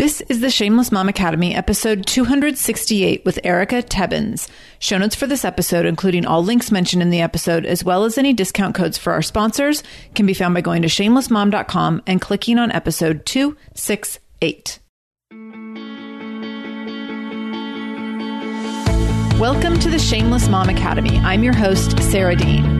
This is the Shameless Mom Academy, episode 268 with Erika Tebbens. Show notes for this episode, including all links mentioned in the episode, as well as any discount codes for our sponsors, can be found by going to shamelessmom.com and clicking on episode 268. Welcome to the Shameless Mom Academy. I'm your host, Sarah Dean.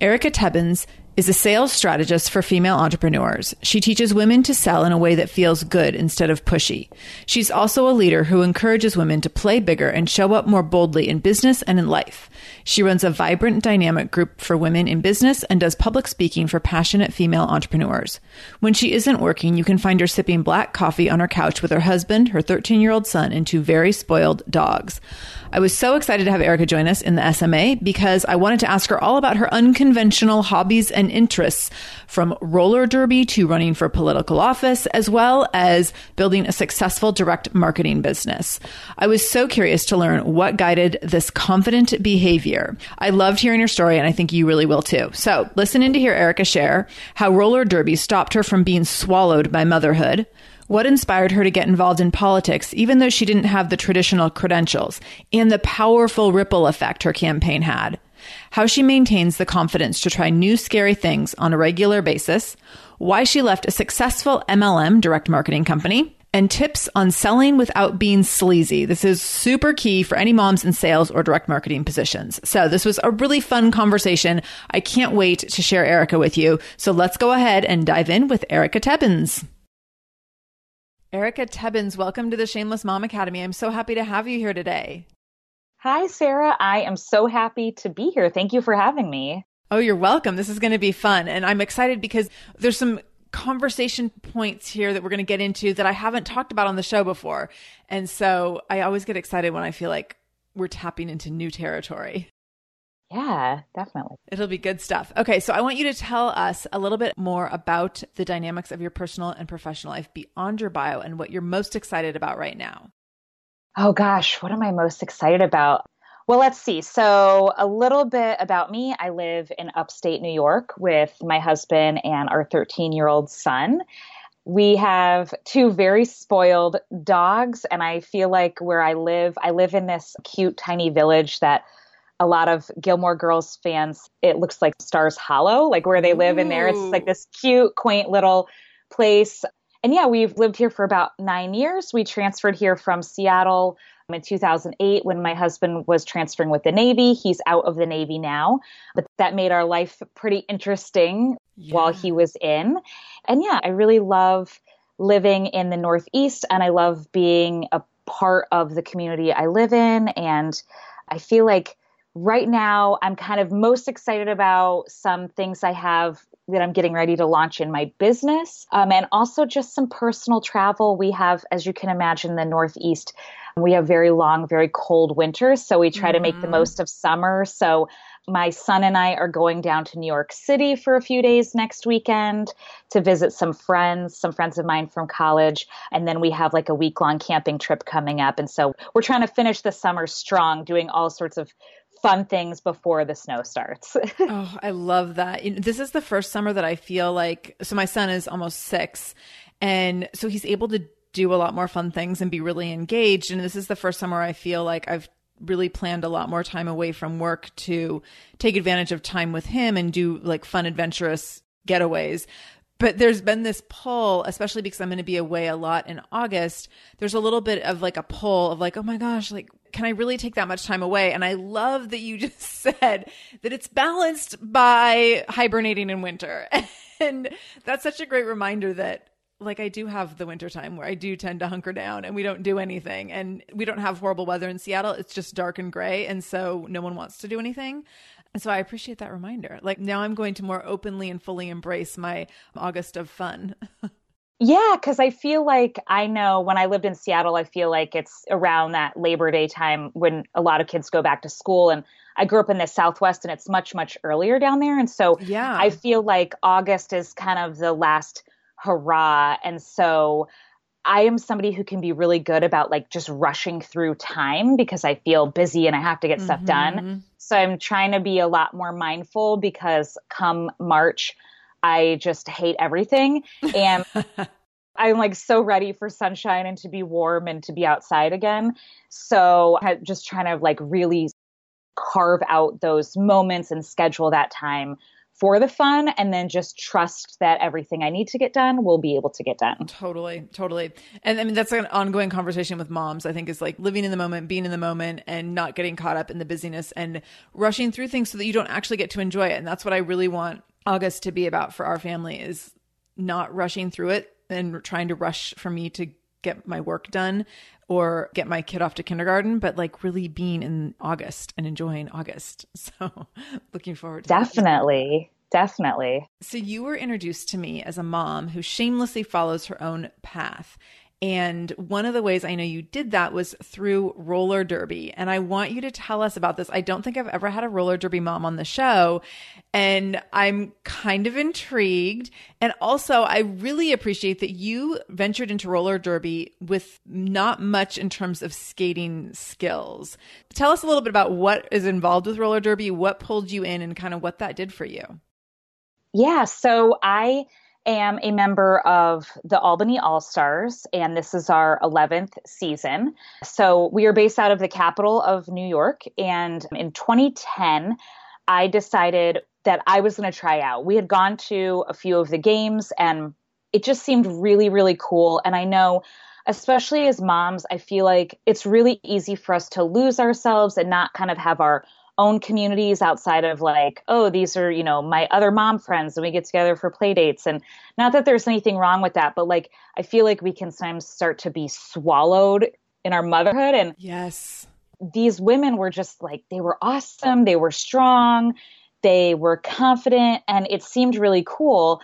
Erika Tebbens is a sales strategist for female entrepreneurs. She teaches women to sell in a way that feels good instead of pushy. She's also a leader who encourages women to play bigger and show up more boldly in business and in life. She runs a vibrant, dynamic group for women in business and does public speaking for passionate female entrepreneurs. When she isn't working, you can find her sipping black coffee on her couch with her husband, her 13 year old son, and two very spoiled dogs. I was so excited to have Erika join us in the SMA because I wanted to ask her all about her unconventional hobbies and interests, from roller derby to running for political office, as well as building a successful direct marketing business. I was so curious to learn what guided this confident behavior. I loved hearing your story, and I think you really will too. So listen in to hear Erika share how roller derby stopped her from being swallowed by motherhood what inspired her to get involved in politics, even though she didn't have the traditional credentials, and the powerful ripple effect her campaign had. How she maintains the confidence to try new scary things on a regular basis, why she left a successful MLM direct marketing company, and tips on selling without being sleazy. This is super key for any moms in sales or direct marketing positions. So this was a really fun conversation. I can't wait to share Erika with you. So let's go ahead and dive in with Erika Tebbens. Erika Tebbens, welcome to the Shameless Mom Academy. I'm so happy to have you here today. Hi, Sarah. I am so happy to be here. Thank you for having me. Oh, you're welcome. This is going to be fun. And I'm excited because there's some conversation points here that we're going to get into that I haven't talked about on the show before. And so I always get excited when I feel like we're tapping into new territory. Yeah, definitely. It'll be good stuff. Okay, so I want you to tell us a little bit more about the dynamics of your personal and professional life beyond your bio and what you're most excited about right now. Oh gosh, what am I most excited about? Well, let's see. So, a little bit about me. I live in upstate New York with my husband and our 13 year old son. We have two very spoiled dogs, and I feel like where I live, I live in this cute, tiny village that a lot of Gilmore Girls fans, it looks like Stars Hollow, like where they live Ooh. in there. It's like this cute, quaint little place. And yeah, we've lived here for about nine years. We transferred here from Seattle um, in 2008 when my husband was transferring with the Navy. He's out of the Navy now, but that made our life pretty interesting yeah. while he was in. And yeah, I really love living in the Northeast and I love being a part of the community I live in. And I feel like right now I'm kind of most excited about some things I have that I'm getting ready to launch in my business um, and also just some personal travel. We have, as you can imagine, the Northeast. We have very long, very cold winters, so we try mm-hmm. to make the mm-hmm. most of summer. So my son and I are going down to New York City for a few days next weekend to visit some friends, some friends of mine from college. And then we have like a week long camping trip coming up. And so we're trying to finish the summer strong, doing all sorts of fun things before the snow starts. oh, I love that. This is the first summer that I feel like, so my son is almost six. And so he's able to do a lot more fun things and be really engaged. And this is the first summer I feel like I've really planned a lot more time away from work to take advantage of time with him and do like fun, adventurous getaways. But there's been this pull, especially because I'm going to be away a lot in August. There's a little bit of like a pull of like, oh my gosh, like, can I really take that much time away? And I love that you just said that it's balanced by hibernating in winter. And that's such a great reminder that like I do have the wintertime where I do tend to hunker down and we don't do anything. And we don't have horrible weather in Seattle. It's just dark and gray. And so no one wants to do anything. And so I appreciate that reminder. Like now I'm going to more openly and fully embrace my August of fun. yeah, because I feel like I know when I lived in Seattle, I feel like it's around that Labor Day time when a lot of kids go back to school. And I grew up in the Southwest and it's much, much earlier down there. And so yeah. I feel like August is kind of the last hurrah. And so I am somebody who can be really good about like just rushing through time because I feel busy and I have to get mm-hmm. stuff done. Mm-hmm. So I'm trying to be a lot more mindful because come March, I just hate everything. And I'm like so ready for sunshine and to be warm and to be outside again. So I'm just trying to like really carve out those moments and schedule that time for the fun and then just trust that everything I need to get done will be able to get done. Totally, totally. And I mean, that's an ongoing conversation with moms, I think, is like living in the moment, being in the moment, and not getting caught up in the busyness and rushing through things so that you don't actually get to enjoy it. And that's what I really want August to be about for our family is not rushing through it and trying to rush for me to get my work done or get my kid off to kindergarten, but like really being in August and enjoying August. So looking forward to Definitely. That. Definitely. So you were introduced to me as a mom who shamelessly follows her own path. And one of the ways I know you did that was through roller derby. And I want you to tell us about this. I don't think I've ever had a roller derby mom on the show. And I'm kind of intrigued. And also, I really appreciate that you ventured into roller derby with not much in terms of skating skills. Tell us a little bit about what is involved with roller derby, what pulled you in, and kind of what that did for you. Yeah. So I am a member of the Albany All Stars, and this is our 11th season. So we are based out of the capital of New York. And in 2010, I decided that I was going to try out. We had gone to a few of the games, and it just seemed really, really cool. And I know especially as moms, I feel like it's really easy for us to lose ourselves and not kind of have our own communities outside of like, oh, these are, you know, my other mom friends and we get together for play dates. And not that there's anything wrong with that, but like, I feel like we can sometimes start to be swallowed in our motherhood. And yes, these women were just like, they were awesome. They were strong. They were confident and it seemed really cool.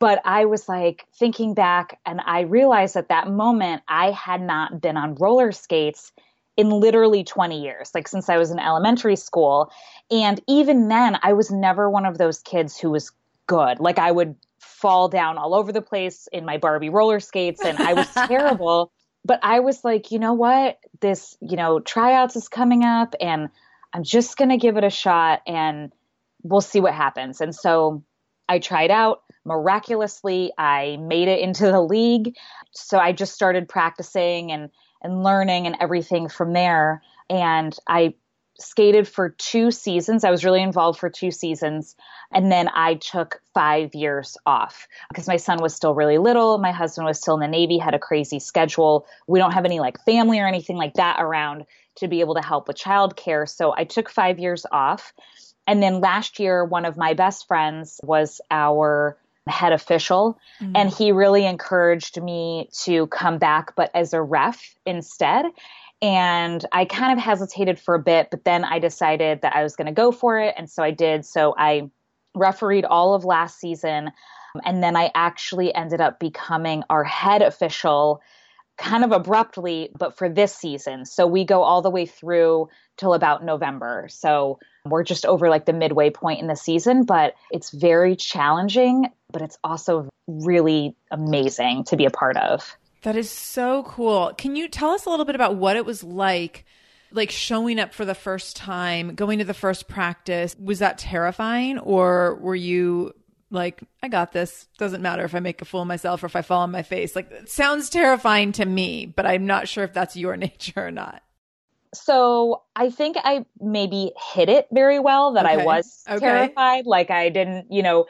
But I was like thinking back and I realized at that moment I had not been on roller skates in literally 20 years, like since I was in elementary school. And even then, I was never one of those kids who was good. Like I would fall down all over the place in my Barbie roller skates and I was terrible. But I was like, you know what? This, you know, tryouts is coming up and I'm just going to give it a shot and we'll see what happens. And so I tried out. Miraculously, I made it into the league. So I just started practicing and and learning and everything from there. And I skated for two seasons. I was really involved for two seasons. And then I took five years off because my son was still really little. My husband was still in the Navy, had a crazy schedule. We don't have any like family or anything like that around to be able to help with childcare. So I took five years off. And then last year, one of my best friends was our head official, mm-hmm. and he really encouraged me to come back, but as a ref instead. And I kind of hesitated for a bit, but then I decided that I was going to go for it. And so I did. So I refereed all of last season. And then I actually ended up becoming our head official kind of abruptly, but for this season. So we go all the way through till about November. So we're just over like the midway point in the season, but it's very challenging, but it's also really amazing to be a part of. That is so cool. Can you tell us a little bit about what it was like? Like showing up for the first time, going to the first practice, was that terrifying or were you like, I got this. Doesn't matter if I make a fool of myself or if I fall on my face. Like, it sounds terrifying to me, but I'm not sure if that's your nature or not. So I think I maybe hit it very well that okay. I was okay. terrified. Like, I didn't, you know,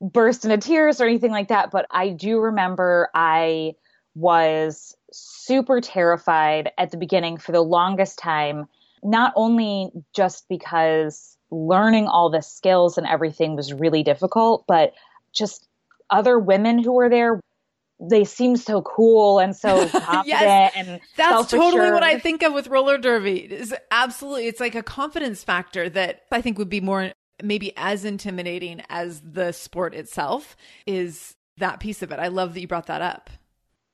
burst into tears or anything like that. But I do remember I was super terrified at the beginning for the longest time, not only just because learning all the skills and everything was really difficult, but just other women who were there they seem so cool and so confident yes, and that's totally what I think of with roller derby. Is absolutely it's like a confidence factor that I think would be more maybe as intimidating as the sport itself is that piece of it. I love that you brought that up.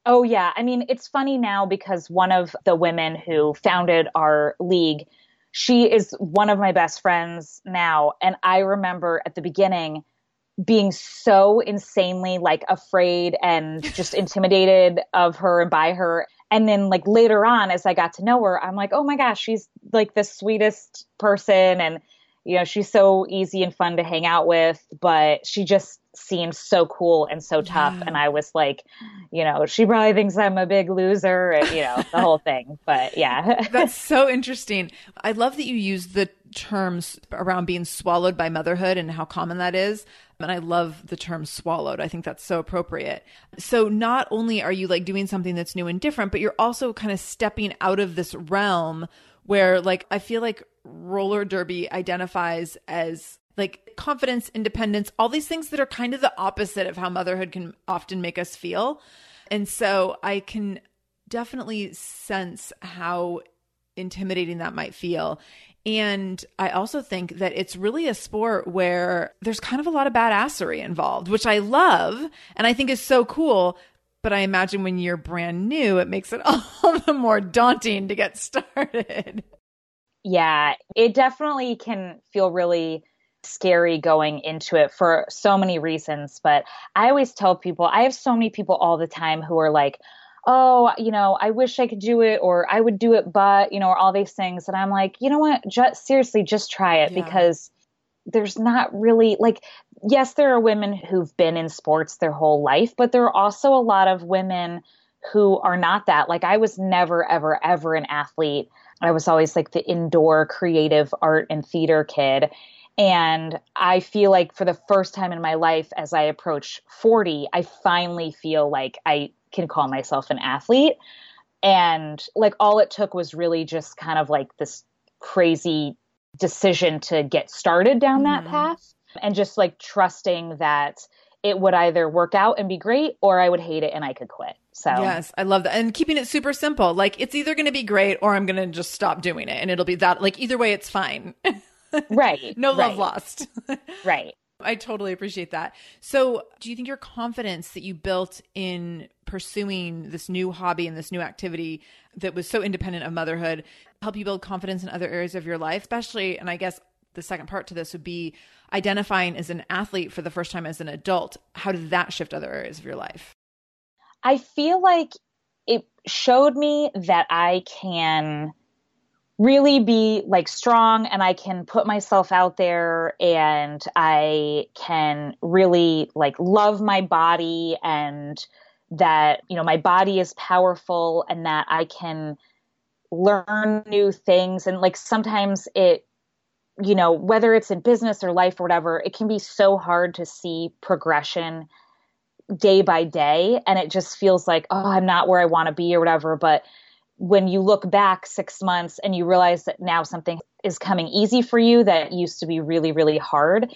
Oh, yeah. I mean, it's funny now because one of the women who founded our league, she is one of my best friends now. And I remember at the beginning being so insanely like afraid and just intimidated of her and by her. And then like later on, as I got to know her, I'm like, oh my gosh, she's like the sweetest person. And you know, she's so easy and fun to hang out with, but she just seemed so cool and so tough. Yeah. And I was like, you know, she probably thinks I'm a big loser and, you know, the whole thing. But yeah. That's so interesting. I love that you use the terms around being swallowed by motherhood and how common that is. And I love the term swallowed. I think that's so appropriate. So not only are you like doing something that's new and different, but you're also kind of stepping out of this realm where like I feel like roller derby identifies as like confidence, independence, all these things that are kind of the opposite of how motherhood can often make us feel. And so I can definitely sense how intimidating that might feel. And I also think that it's really a sport where there's kind of a lot of badassery involved, which I love and I think is so cool. But I imagine when you're brand new, it makes it all the more daunting to get started. Yeah, it definitely can feel really scary going into it for so many reasons. But I always tell people, I have so many people all the time who are like, oh, you know, I wish I could do it or I would do it, but, you know, or all these things. And I'm like, you know what? Just seriously, just try it yeah. because there's not really like, yes, there are women who've been in sports their whole life, but there are also a lot of women who are not that. Like, I was never, ever, ever an athlete. I was always like the indoor creative art and theater kid. And I feel like for the first time in my life, as I approach 40, I finally feel like I can call myself an athlete. And like all it took was really just kind of like this crazy decision to get started down mm-hmm. that path and just like trusting that it would either work out and be great or I would hate it and I could quit. So Yes, I love that. And keeping it super simple. Like it's either going to be great or I'm going to just stop doing it and it'll be that like either way it's fine. right. no right. love lost. right. I totally appreciate that. So, do you think your confidence that you built in pursuing this new hobby and this new activity that was so independent of motherhood help you build confidence in other areas of your life, especially and I guess the second part to this would be identifying as an athlete for the first time as an adult. How did that shift other areas of your life? I feel like it showed me that I can really be like strong and I can put myself out there and I can really like love my body and that, you know, my body is powerful and that I can learn new things. And like sometimes it, you know, whether it's in business or life or whatever, it can be so hard to see progression day by day. And it just feels like, oh, I'm not where I want to be or whatever. But when you look back six months and you realize that now something is coming easy for you that used to be really, really hard,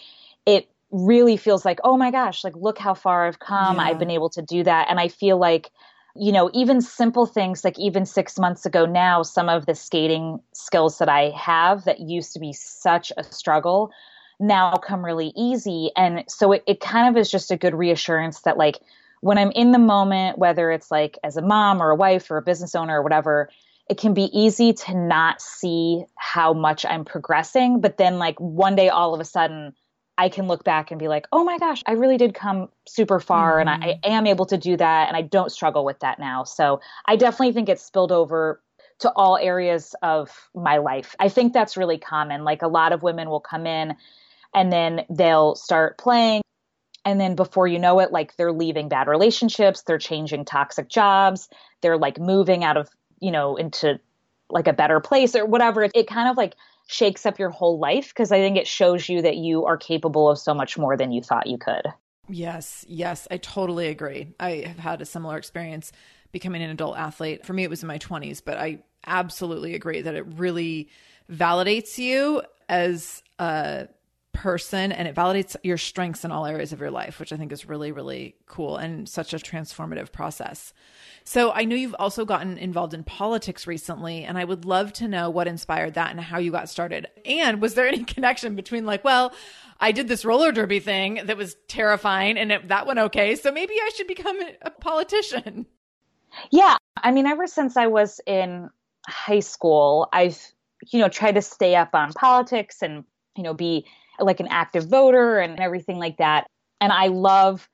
it really feels like, oh my gosh, like look how far I've come. Yeah. I've been able to do that. And I feel like, you know, even simple things like even six months ago now, some of the skating skills that I have that used to be such a struggle now come really easy. And so it, it kind of is just a good reassurance that like when I'm in the moment, whether it's like as a mom or a wife or a business owner or whatever, it can be easy to not see how much I'm progressing. But then like one day all of a sudden I can look back and be like, oh my gosh, I really did come super far mm-hmm. and I, I mm-hmm. am able to do that and I don't struggle with that now. So I definitely think it's spilled over to all areas of my life. I think that's really common. Like a lot of women will come in and then they'll start playing and then before you know it like they're leaving bad relationships they're changing toxic jobs they're like moving out of you know into like a better place or whatever. It, it kind of like shakes up your whole life because i think it shows you that you are capable of so much more than you thought you could. Yes yes i totally agree. I have had a similar experience becoming an adult athlete. For me it was in my 20s but i absolutely agree that it really validates you as a person and it validates your strengths in all areas of your life, which I think is really, really cool and such a transformative process. So I know you've also gotten involved in politics recently, and I would love to know what inspired that and how you got started. And was there any connection between, like, well, I did this roller derby thing that was terrifying and it, that went okay, so maybe I should become a politician? Yeah. I mean, ever since I was in high school, I've, you know, tried to stay up on politics and, you know, be like an active voter and everything like that. And I love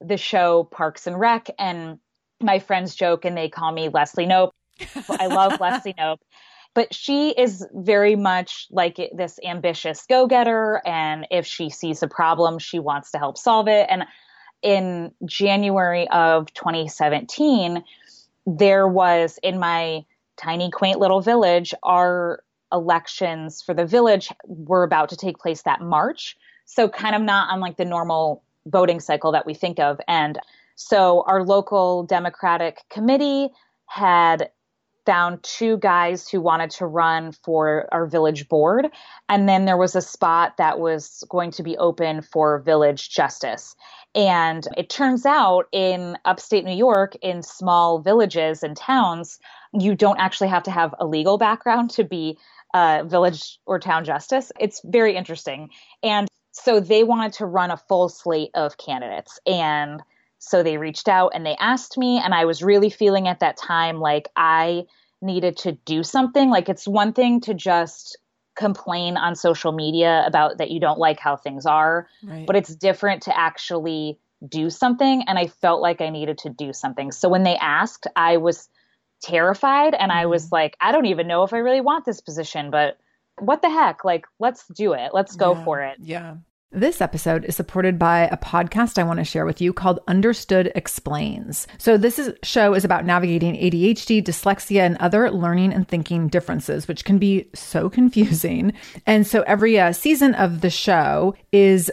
the show Parks and Rec. And my friends joke and they call me Leslie Knope. I love Leslie Knope. But she is very much like this ambitious go getter. And if she sees a problem, she wants to help solve it. And in January of 2017, there was in my tiny, quaint little village, our elections for the village were about to take place that March. So, kind of not on like the normal voting cycle that we think of. And so, our local Democratic committee had found two guys who wanted to run for our village board. And then there was a spot that was going to be open for village justice. And it turns out in upstate New York, in small villages and towns, you don't actually have to have a legal background to be uh, village or town justice. It's very interesting. And so they wanted to run a full slate of candidates. And so they reached out and they asked me. And I was really feeling at that time like I needed to do something. Like it's one thing to just complain on social media about that you don't like how things are, right. but it's different to actually do something. And I felt like I needed to do something. So when they asked, I was terrified and I was mm-hmm. like, I don't even know if I really want this position, but what the heck? Like, let's do it. Let's go yeah, for it. Yeah. This episode is supported by a podcast I want to share with you called Understood Explains. So this is, show is about navigating ADHD, dyslexia, and other learning and thinking differences, which can be so confusing. And so every uh, season of the show is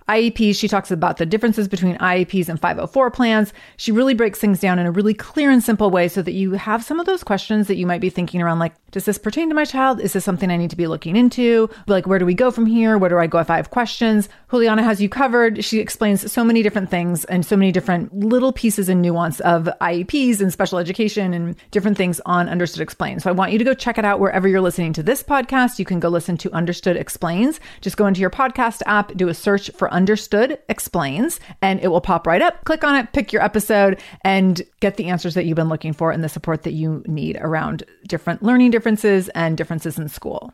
IEPs, she talks about the differences between IEPs and 504 plans. She really breaks things down in a really clear and simple way so that you have some of those questions that you might be thinking around like, does this pertain to my child? Is this something I need to be looking into? Like, where do we go from here? Where do I go if I have questions? Juliana has you covered. She explains so many different things and so many different little pieces and nuance of IEPs and special education and different things on Understood Explains. So I want you to go check it out wherever you're listening to this podcast. You can go listen to Understood Explains. Just go into your podcast app, do a search for Understood Explains, and it will pop right up. Click on it, pick your episode, and get the answers that you've been looking for and the support that you need around different learning differences and differences in school.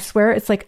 swear it's like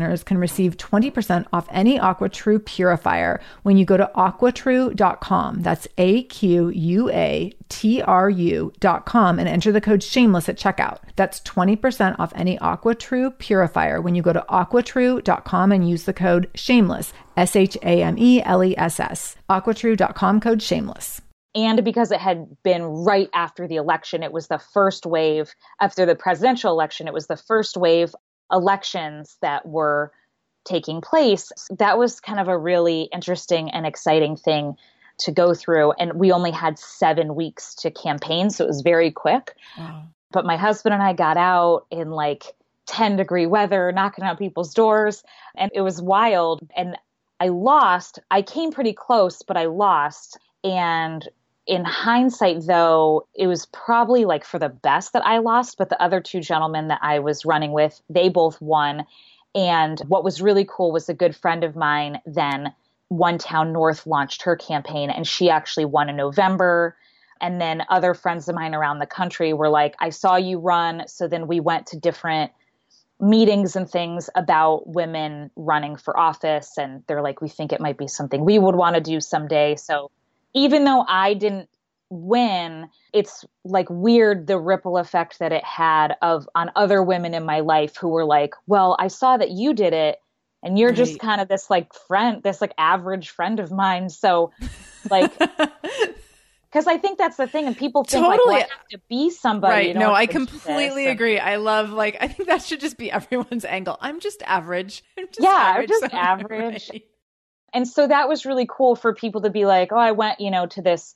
listeners can receive 20% off any AquaTrue purifier when you go to aquatrue.com. That's A Q U A T R U.com and enter the code shameless at checkout. That's 20% off any AquaTrue purifier when you go to aquatrue.com and use the code shameless, S H A M E L E S S. aquatrue.com code shameless. And because it had been right after the election, it was the first wave after the presidential election, it was the first wave elections that were taking place, that was kind of a really interesting and exciting thing to go through. And we only had seven weeks to campaign, so it was very quick. Wow. But my husband and I got out in like 10 degree weather, knocking on people's doors, and it was wild. And I lost. I came pretty close, but I lost. And in hindsight, though, it was probably like for the best that I lost, but the other two gentlemen that I was running with, they both won. And what was really cool was a good friend of mine then, One Town North, launched her campaign, and she actually won in November. And then other friends of mine around the country were like, I saw you run. So then we went to different meetings and things about women running for office. And they're like, we think it might be something we would want to do someday. So even though I didn't win, it's like weird the ripple effect that it had of on other women in my life who were like, "Well, I saw that you did it and you're right. just kind of this like friend, this like average friend of mine." So like because I think that's the thing, and people think totally. like, well, I have to be somebody. Right? No, I completely agree. I love like I think that should just be everyone's angle. I'm just average. I'm just yeah, average, I'm just average. And so that was really cool for people to be like, oh, I went, you know, to this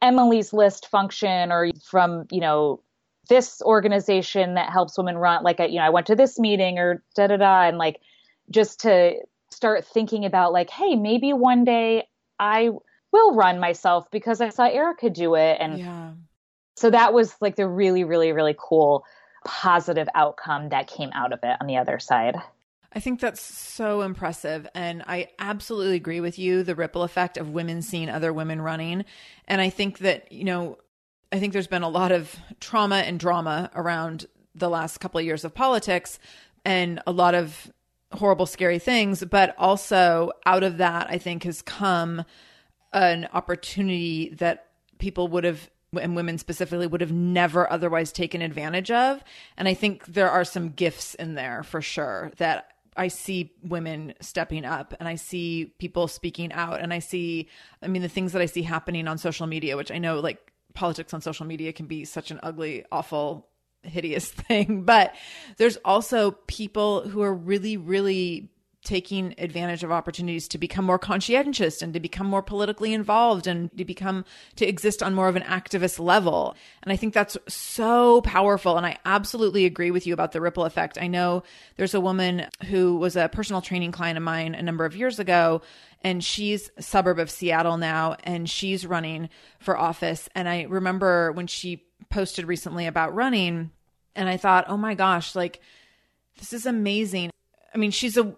Emily's List function or from, you know, this organization that helps women run. Like, I, you know, I went to this meeting or da da da. And like, just to start thinking about, like, hey, maybe one day I will run myself because I saw Erika do it. And yeah. so that was like the really, really, really cool positive outcome that came out of it on the other side. I think that's so impressive. And I absolutely agree with you the ripple effect of women seeing other women running. And I think that, you know, I think there's been a lot of trauma and drama around the last couple of years of politics and a lot of horrible, scary things. But also out of that, I think has come an opportunity that people would have and women specifically would have never otherwise taken advantage of. And I think there are some gifts in there for sure that I see women stepping up and I see people speaking out and I see I mean the things that I see happening on social media which I know like politics on social media can be such an ugly awful hideous thing but there's also people who are really really taking advantage of opportunities to become more conscientious and to become more politically involved and to become to exist on more of an activist level. And I think that's so powerful. And I absolutely agree with you about the ripple effect. I know there's a woman who was a personal training client of mine a number of years ago and she's a suburb of Seattle now and she's running for office. And I remember when she posted recently about running and I thought, "Oh my gosh, like this is amazing." I mean, she's a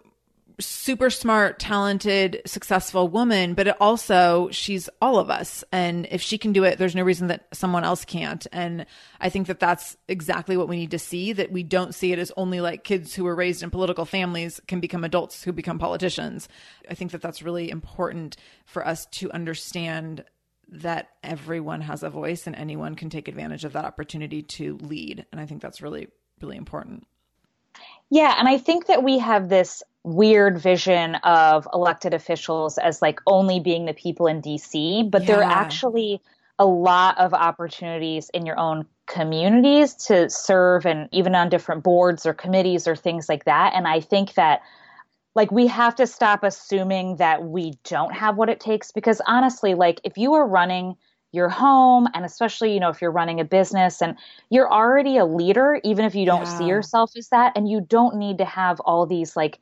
super smart, talented, successful woman, but also she's all of us. And if she can do it, there's no reason that someone else can't. And I think that that's exactly what we need to see that we don't see it as only like kids who were raised in political families can become adults who become politicians. I think that that's really important for us to understand that everyone has a voice and anyone can take advantage of that opportunity to lead. And I think that's really, really important. Yeah. And I think that we have this weird vision of elected officials as like only being the people in DC, but yeah. there are actually a lot of opportunities in your own communities to serve and even on different boards or committees or things like that. And I think that like we have to stop assuming that we don't have what it takes because honestly like if you are running your home and especially you know if you're running a business and you're already a leader even if you don't yeah. see yourself as that and you don't need to have all these like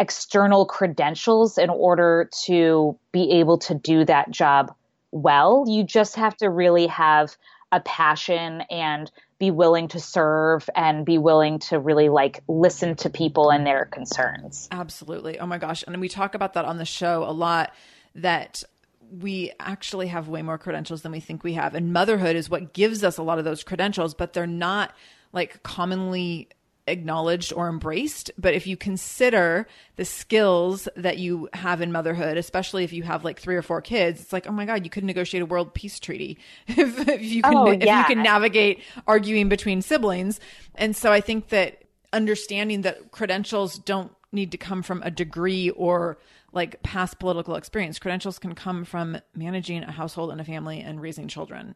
external credentials in order to be able to do that job well you just have to really have a passion and be willing to serve and be willing to really like listen to people and their concerns. Absolutely. Oh my gosh. And we talk about that on the show a lot that we actually have way more credentials than we think we have. And motherhood is what gives us a lot of those credentials, but they're not like commonly acknowledged or embraced. But if you consider the skills that you have in motherhood, especially if you have like three or four kids, it's like, oh my God, you could negotiate a world peace treaty if, if you can, oh, yeah. if you can navigate arguing between siblings. And so I think that understanding that credentials don't need to come from a degree or like past political experience. Credentials can come from managing a household and a family and raising children.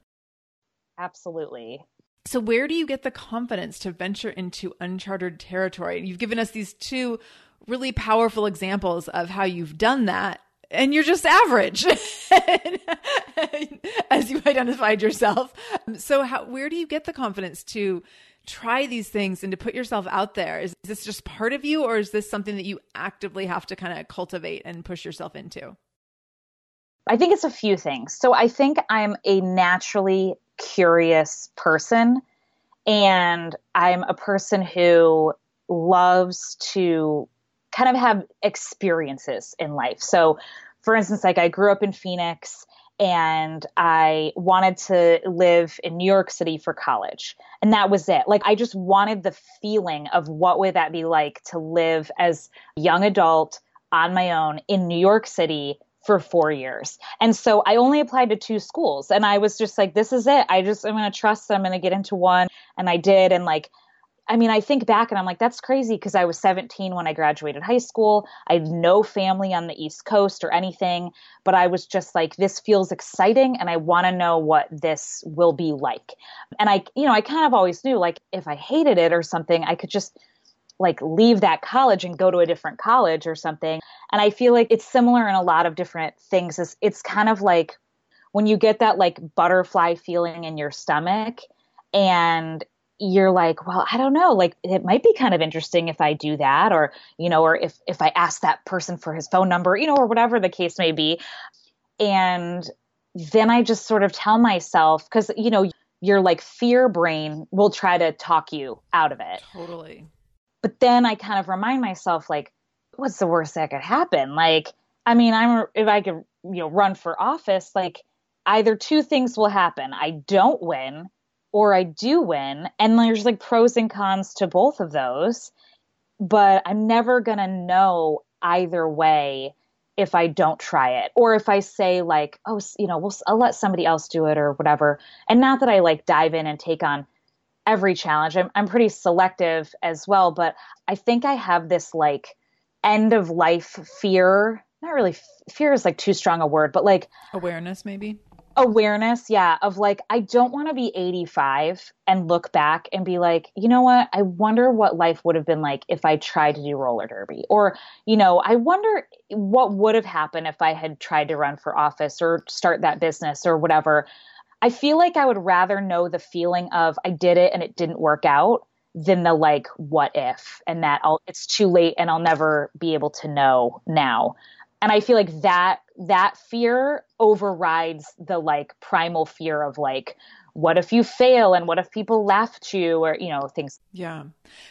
Absolutely. So, where do you get the confidence to venture into uncharted territory? You've given us these two really powerful examples of how you've done that, and you're just average, as you identified yourself. So, how, where do you get the confidence to try these things and to put yourself out there? Is this just part of you, or is this something that you actively have to kind of cultivate and push yourself into? I think it's a few things. So, I think I'm a naturally curious person. And I'm a person who loves to kind of have experiences in life. So, for instance, like I grew up in Phoenix and I wanted to live in New York City for college. And that was it. Like I just wanted the feeling of what would that be like to live as a young adult on my own in New York City for four years. And so I only applied to two schools and I was just like, this is it. I just, I'm going to trust I'm going to get into one. And I did. And like, I mean, I think back and I'm like, that's crazy because I was 17 when I graduated high school. I had no family on the East Coast or anything, but I was just like, this feels exciting and I want to know what this will be like. And I, you know, I kind of always knew like if I hated it or something, I could just like leave that college and go to a different college or something. And I feel like it's similar in a lot of different things. It's, it's kind of like when you get that like butterfly feeling in your stomach and you're like, well, I don't know, like it might be kind of interesting if I do that or, you know, or if if I ask that person for his phone number, you know, or whatever the case may be. And then I just sort of tell myself cuz you know, your like fear brain will try to talk you out of it. Totally. But then I kind of remind myself, like, what's the worst that could happen? Like, I mean, I'm if I could, you know, run for office, like either two things will happen. I don't win or I do win. And there's like pros and cons to both of those. But I'm never going to know either way if I don't try it or if I say like, oh, you know, we'll, I'll let somebody else do it or whatever. And not that I like dive in and take on every challenge. I'm, I'm pretty selective as well, but I think I have this like end of life fear. Not really fear is like too strong a word, but like awareness maybe. Awareness, yeah, of like I don't want to be 85 and look back and be like, you know what? I wonder what life would have been like if I tried to do roller derby. Or, you know, I wonder what would have happened if I had tried to run for office or start that business or whatever. I feel like I would rather know the feeling of I did it and it didn't work out than the like what if and that I'll it's too late and I'll never be able to know now. And I feel like that that fear overrides the like primal fear of like what if you fail and what if people laugh at you or you know things. Yeah.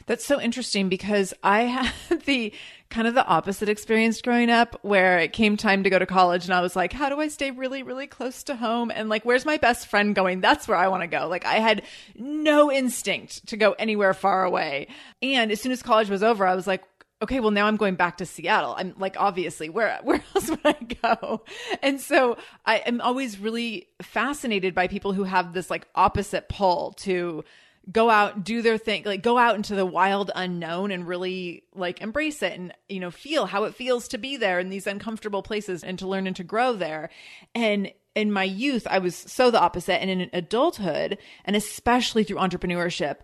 That's so interesting because i had the kind of the opposite experience growing up where it came time to go to college and i was like how do i stay really really close to home? And like where's my best friend going? That's where i want to go. Like i had no instinct to go anywhere far away. And as soon as college was over i was like okay, well now I'm going back to Seattle. I'm like obviously where where else would I go? And so I am always really fascinated by people who have this like opposite pull to go out do their thing like go out into the wild unknown and really like embrace it and you know feel how it feels to be there in these uncomfortable places and to learn and to grow there and in my youth i was so the opposite and in adulthood and especially through entrepreneurship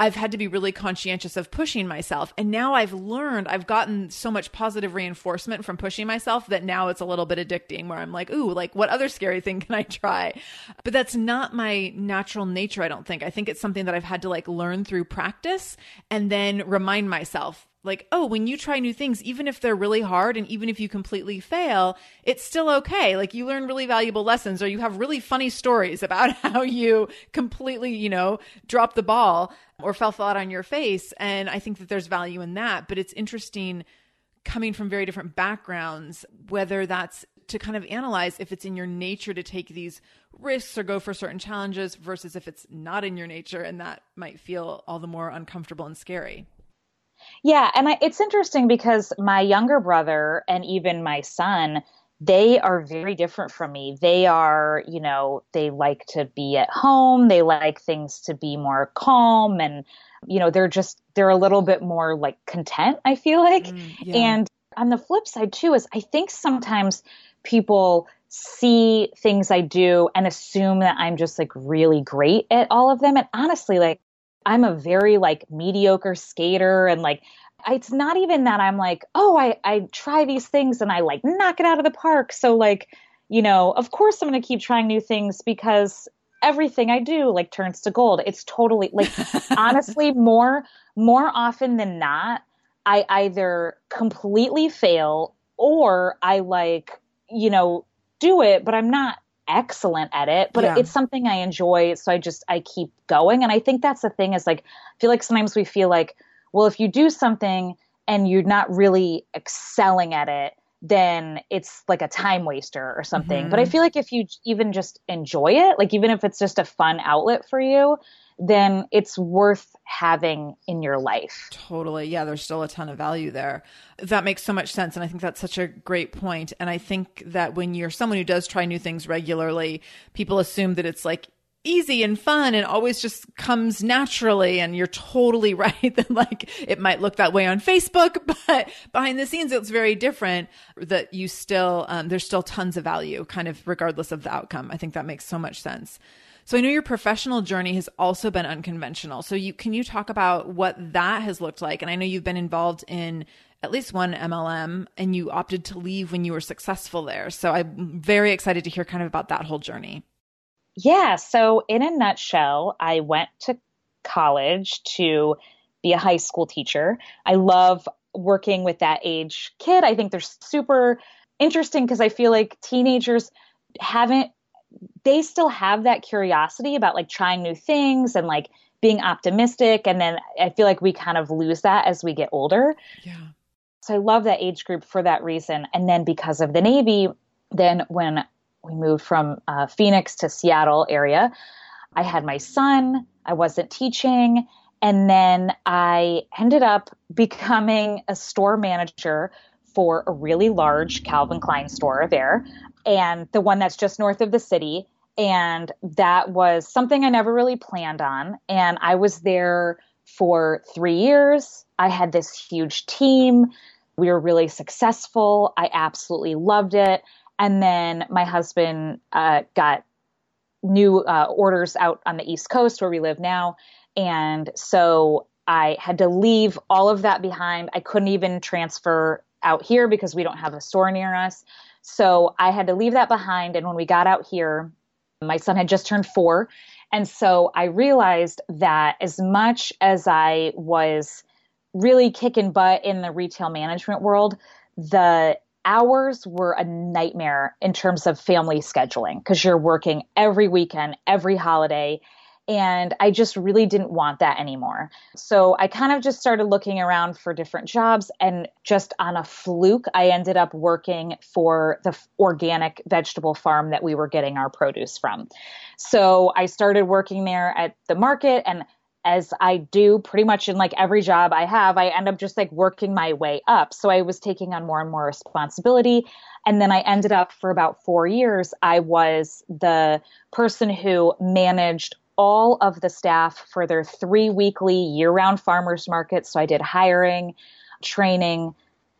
I've had to be really conscientious of pushing myself. And now I've learned, I've gotten so much positive reinforcement from pushing myself that now it's a little bit addicting where I'm like, ooh, like what other scary thing can I try? But that's not my natural nature, I don't think. I think it's something that I've had to like learn through practice and then remind myself like, oh, when you try new things, even if they're really hard and even if you completely fail, it's still okay. Like you learn really valuable lessons or you have really funny stories about how you completely, you know, drop the ball or fell flat on your face. And I think that there's value in that. But it's interesting coming from very different backgrounds, whether that's to kind of analyze if it's in your nature to take these risks or go for certain challenges versus if it's not in your nature and that might feel all the more uncomfortable and scary. Yeah, and I, it's interesting because my younger brother and even my son, they are very different from me. They are, you know, they like to be at home, they like things to be more calm and you know, they're just they're a little bit more like content, I feel like. Mm, yeah. And on the flip side too is I think sometimes people see things I do and assume that I'm just like really great at all of them and honestly like I'm a very like mediocre skater and like it's not even that I'm like, oh, I, I try these things and I like knock it out of the park. So like, you know, of course I'm going to keep trying new things because everything I do like turns to gold. It's totally like honestly more more often than not, I either completely fail or I like, you know, do it, but I'm not excellent at it, but yeah. it's something I enjoy. So I just, I keep going. And I think that's the thing is like, I feel like sometimes we feel like, well, if you do something and you're not really excelling at it, then it's like a time waster or something. Mm-hmm. But I mm-hmm. feel like if you even just enjoy it, like even if it's just a fun outlet for you, then it's worth having in your life. Totally. Yeah, there's still a ton of value there. That makes so much sense. And I think that's such a great point. And I think that when you're someone who does try new things regularly, people assume that it's like easy and fun and always just comes naturally and you're totally right that like it might look that way on facebook but behind the scenes it's very different that you still um, there's still tons of value kind of regardless of the outcome i think that makes so much sense so I know your professional journey has also been unconventional. So you can you talk about what that has looked like? And I know you've been involved in at least one MLM and you opted to leave when you were successful there. So I'm very excited to hear kind of about that whole journey. Yeah, so in a nutshell, I went to college to be a high school teacher. I love working with that age kid. I think they're super interesting because I feel like teenagers haven't they still have that curiosity about like trying new things and like being optimistic and then i feel like we kind of lose that as we get older yeah so i love that age group for that reason and then because of the navy then when we moved from uh, phoenix to seattle area i had my son i wasn't teaching and then i ended up becoming a store manager for a really large Calvin Klein store there and the one that's just north of the city. And that was something I never really planned on. And I was there for three years. I had this huge team. We were really successful. I absolutely loved it. And then my husband uh, got new uh, orders out on the East Coast where we live now. And so I had to leave all of that behind. I couldn't even transfer out here because we don't have a store near us. So I had to leave that behind. And when we got out here, my son had just turned four. And so I realized that as much as I was really kicking butt in the retail management world, the hours were a nightmare in terms of family scheduling because you're working every weekend, every holiday. And I just really didn't want that anymore. So I kind of just started looking around for different jobs. And just on a fluke, I ended up working for the organic vegetable farm that we were getting our produce from. So I started working there at the market and as I do pretty much in like every job I have, I end up just like working my way up. So I was taking on more and more responsibility. And then I ended up for about four years, I was the person who managed all of the staff for their three weekly year round farmers markets. So I did hiring, training,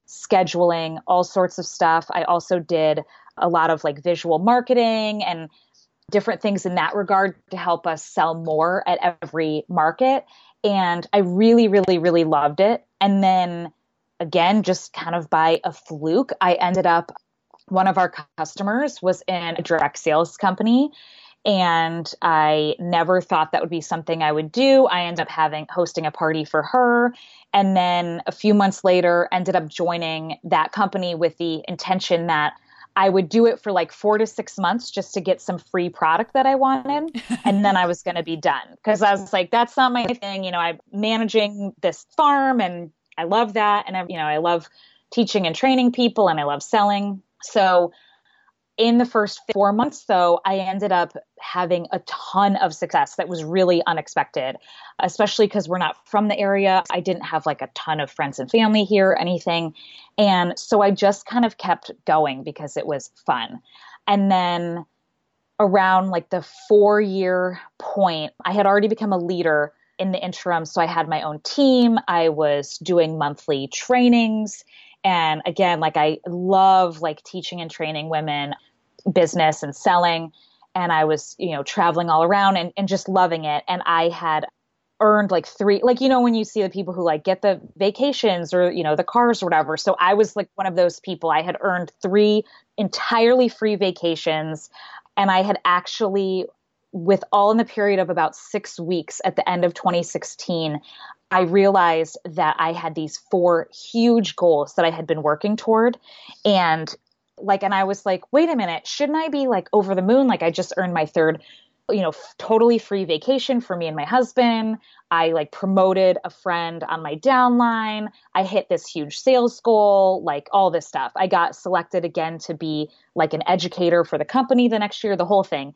scheduling, all sorts of stuff. I also did a lot of like visual marketing and different things in that regard to help us sell more at every market. And I really, really, really loved it. And then again, just kind of by a fluke, I ended up, one of our customers was in a direct sales company. And I never thought that would be something I would do. I ended up having hosting a party for her. And then a few months later, ended up joining that company with the intention that I would do it for like four to six months just to get some free product that I wanted. and then I was going to be done because I was like, that's not my thing. You know, I'm managing this farm and I love that. And, I, you know, I love teaching and training people and I love selling. So in the first four months, though, I ended up having a ton of success that was really unexpected, especially because we're not from the area. I didn't have like a ton of friends and family here or anything. And so I just kind of kept going because it was fun. And then around like the four year point, I had already become a leader in the interim. So I had my own team, I was doing monthly trainings and again, like I love like teaching and training women business and selling. And I was, you know, traveling all around and, and just loving it. And I had earned like three, like, you know, when you see the people who like get the vacations or, you know, the cars or whatever. So I was like one of those people. I had earned three entirely free vacations. And I had actually, with all in the period of about six weeks at the end of 2016, I realized that I had these four huge goals that I had been working toward. And like, and I was like, wait a minute, shouldn't I be like over the moon? Like, I just earned my third, you know, f- totally free vacation for me and my husband. I like promoted a friend on my downline. I hit this huge sales goal, like all this stuff. I got selected again to be like an educator for the company the next year, the whole thing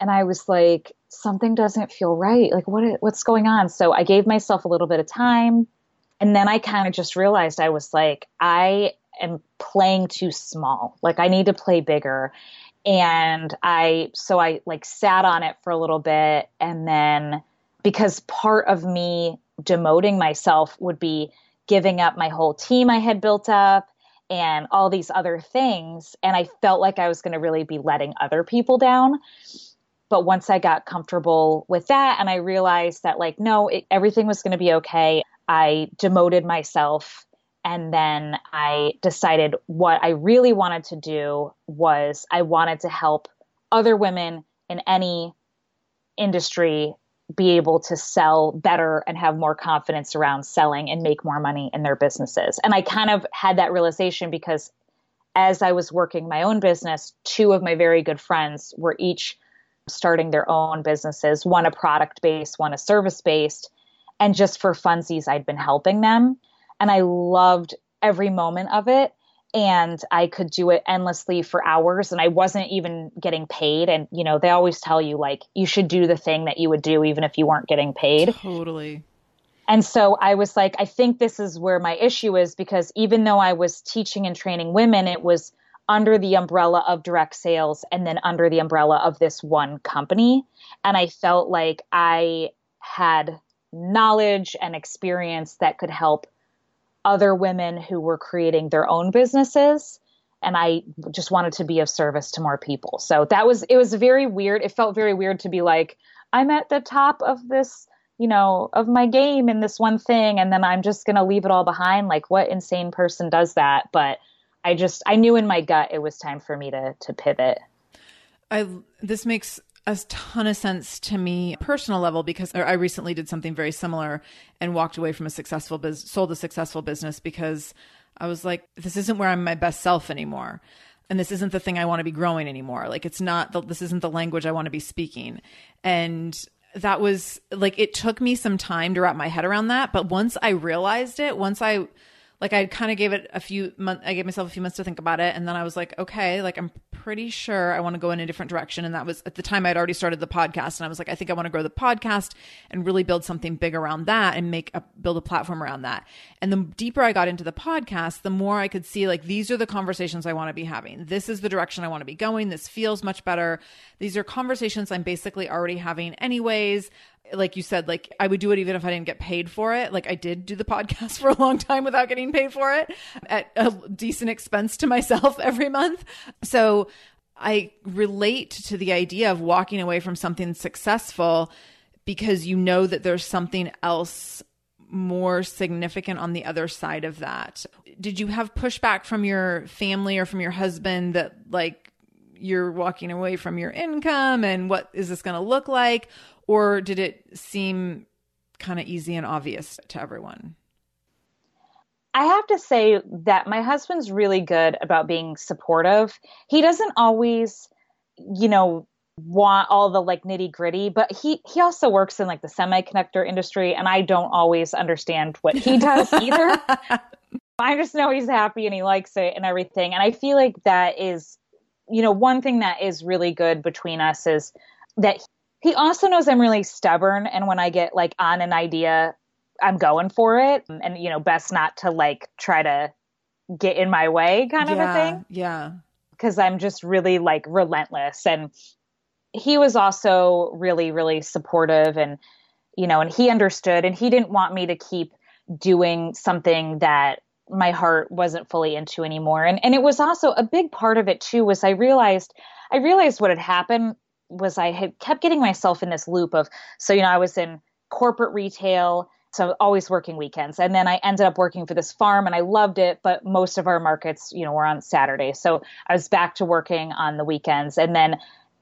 and I was like, something doesn't feel right. Like, what what's going on? So I gave myself a little bit of time, and then I kind of just realized I was like, I am playing too small. Like, I need to play bigger. And I so I like sat on it for a little bit, and then because part of me demoting myself would be giving up my whole team I had built up and all these other things. And I felt like I was going to really be letting other people down. But once I got comfortable with that and I realized that, like, no, it, everything was going to be okay, I demoted myself. And then I decided what I really wanted to do was I wanted to help other women in any industry be able to sell better and have more confidence around selling and make more money in their businesses. And I kind of had that realization because as I was working my own business, two of my very good friends were each starting their own businesses, one a product based, one a service based. And just for funsies, I'd been helping them. And I loved every moment of it. And I could do it endlessly for hours and I wasn't even getting paid. And, you know, they always tell you, like, you should do the thing that you would do even if you weren't getting paid. Totally. And so I was like, I think this is where my issue is because even though I was teaching and training women, it was under the umbrella of direct sales and then under the umbrella of this one company. And I felt like I had knowledge and experience that could help other women who were creating their own businesses. And I just wanted to be of service to more people. So that was, it was very weird. It felt very weird to be like, I'm at the top of this, you know, of my game in this one thing. And then I'm just going to leave it all behind. Like, what insane person does that? But I just I knew in my gut it was time for me to to pivot. I this makes a ton of sense to me personal level because I recently did something very similar and walked away from a successful business sold a successful business because I was like, this isn't where I'm my best self anymore. And this isn't the thing I want to be growing anymore. Like, it's not, the, this isn't the language I want to be speaking. And that was like, it took me some time to wrap my head around that. But once I realized it, once I, like I kind of gave it a few months I gave myself a few months to think about it and then I was like okay like I'm pretty sure I want to go in a different direction and that was at the time I'd already started the podcast and I was like I think I want to grow the podcast and really build something big around that and make a build a platform around that. And the deeper I got into the podcast the more I could see like these are the conversations I want to be having. This is the direction I want to be going. This feels much better. These are conversations I'm basically already having anyways like you said, like I would do it even if I didn't get paid for it. Like I did do the podcast for a long time without getting paid for it at a decent expense to myself every month. So I relate to the idea of walking away from something successful because you know that there's something else more significant on the other side of that. Did you have pushback from your family or from your husband that like you're walking away from your income and what is this going to look like? Or did it seem kind of easy and obvious to everyone? I have to say that my husband's really good about being supportive. He doesn't always, you know, want all the like nitty gritty, but he he also works in like the semiconductor industry, and I don't always understand what he does either. I just know he's happy and he likes it and everything, and I feel like that is, you know, one thing that is really good between us is that he also knows I'm really stubborn. And when I get like on an idea, I'm going for it. And, you know, best not to like try to get in my way kind yeah, of a thing. Yeah. Cause I'm just really like relentless. And he was also really, really supportive and, you know, and he understood and he didn't want me to keep doing something that my heart wasn't fully into anymore. And and it was also a big part of it too was I realized I realized what had happened was I had kept getting myself in this loop of so you know I was in corporate retail so always working weekends and then I ended up working for this farm and I loved it but most of our markets you know were on Saturday. So I was back to working on the weekends and then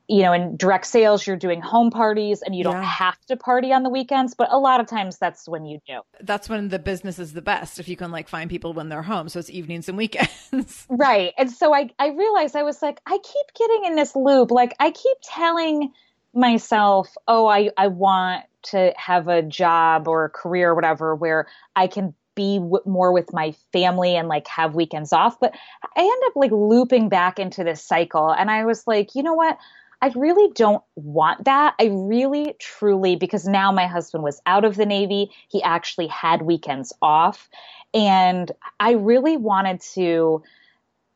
you know, in direct sales, you're doing home parties and you don't have to party on the weekends, but a lot of times that's when you do. That's when the business is the best if you can like find people when they're home. So it's evenings and weekends. right. And so I, I realized I was like, I keep getting in this loop. Like I keep telling myself, oh, I, I want to have a job or a career or whatever where I can be w- more with my family and like have weekends off. But I end up like looping back into this cycle. And I was like, you know what? I really don't want that. I really, truly, because now my husband was out of the Navy, he actually had weekends off. And I really wanted to,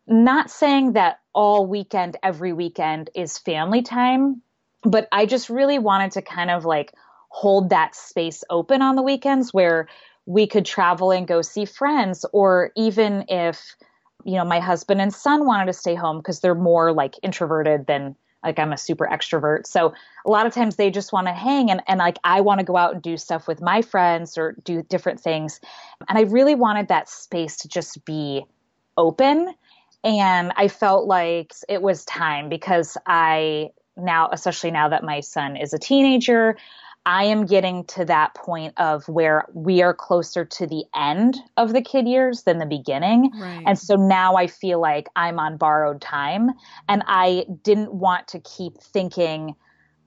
not saying that all weekend, every weekend is family time, but I just really wanted to kind of like hold that space open on the weekends where we could travel and go see friends, or even if, you know, my husband and son wanted to stay home because they're more like introverted than like I'm a super extrovert. So a lot of times they just want to hang and, and like I want to go out and do stuff with my friends or do different things. And I really wanted that space to just be open. And I felt like it was time because I now, especially now that my son is a teenager, I am getting to that point of where we are closer to the end of the kid years than the beginning. Right. And so now I feel like I'm on borrowed time. And I didn't want to keep thinking,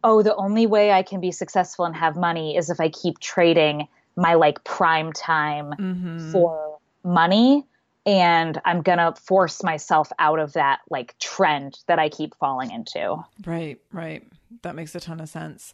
oh, the only way I can be successful and have money is if I keep trading my like prime time mm-hmm. for money. And I'm going to force myself out of that like trend that I keep falling into. Right, right. That makes a ton of sense.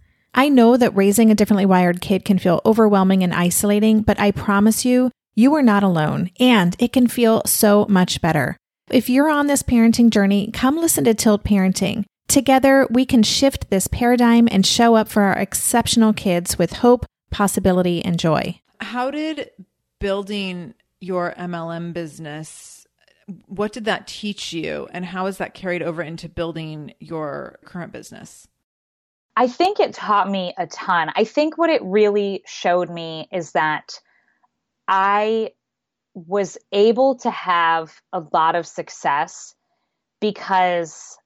I know that raising a differently wired kid can feel overwhelming and isolating, but I promise you, you are not alone, and it can feel so much better. If you're on this parenting journey, come listen to Tilt Parenting. Together, we can shift this paradigm and show up for our exceptional kids with hope, possibility, and joy. How did building your MLM business, what did that teach you, and how is that carried over into building your current business? I think it taught me a ton. I think what it really showed me is that I was able to have a lot of success because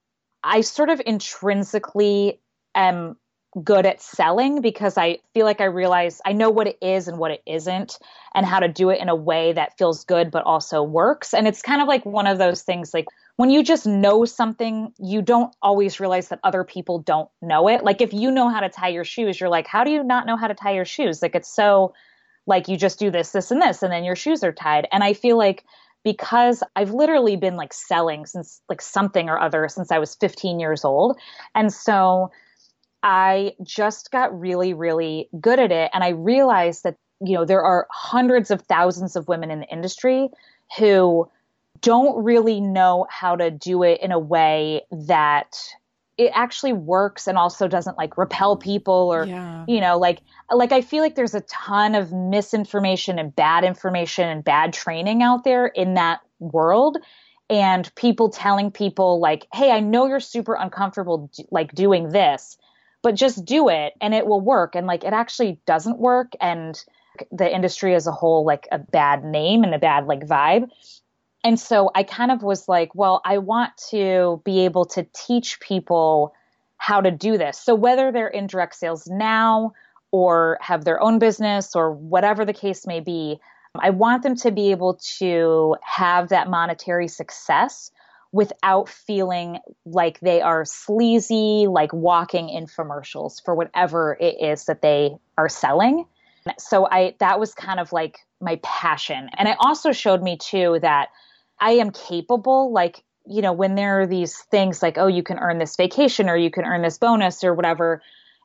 I sort of intrinsically am good at selling because I feel like I realize I know what it is and what it isn't and how to do it in a way that feels good but also works. And it's kind of like one of those things like when you just know something, you don't always realize that other people don't know it. Like if you know how to tie your shoes, you're like, how do you not know how to tie your shoes? Like it's so like you just do this, this, and this, and then your shoes are tied. And I feel like because I've literally been like selling since like something or other since I was 15 years old. And so I just got really, really good at it. And I realized that, you know, there are hundreds of thousands of women in the industry who don't really know how to do it in a way that it actually works and also doesn't like repel people or yeah. you know like like i feel like there's a ton of misinformation and bad information and bad training out there in that world and people telling people like hey i know you're super uncomfortable like doing this but just do it and it will work and like it actually doesn't work and the industry as a whole like a bad name and a bad like vibe and so I kind of was like, well, I want to be able to teach people how to do this. So whether they're in direct sales now or have their own business or whatever the case may be, I want them to be able to have that monetary success without feeling like they are sleazy, like walking infomercials for whatever it is that they are selling. So I that was kind of like my passion. And it also showed me too that I am capable, like, you know, when there are these things like, oh, you can earn this vacation or you can earn this bonus or whatever.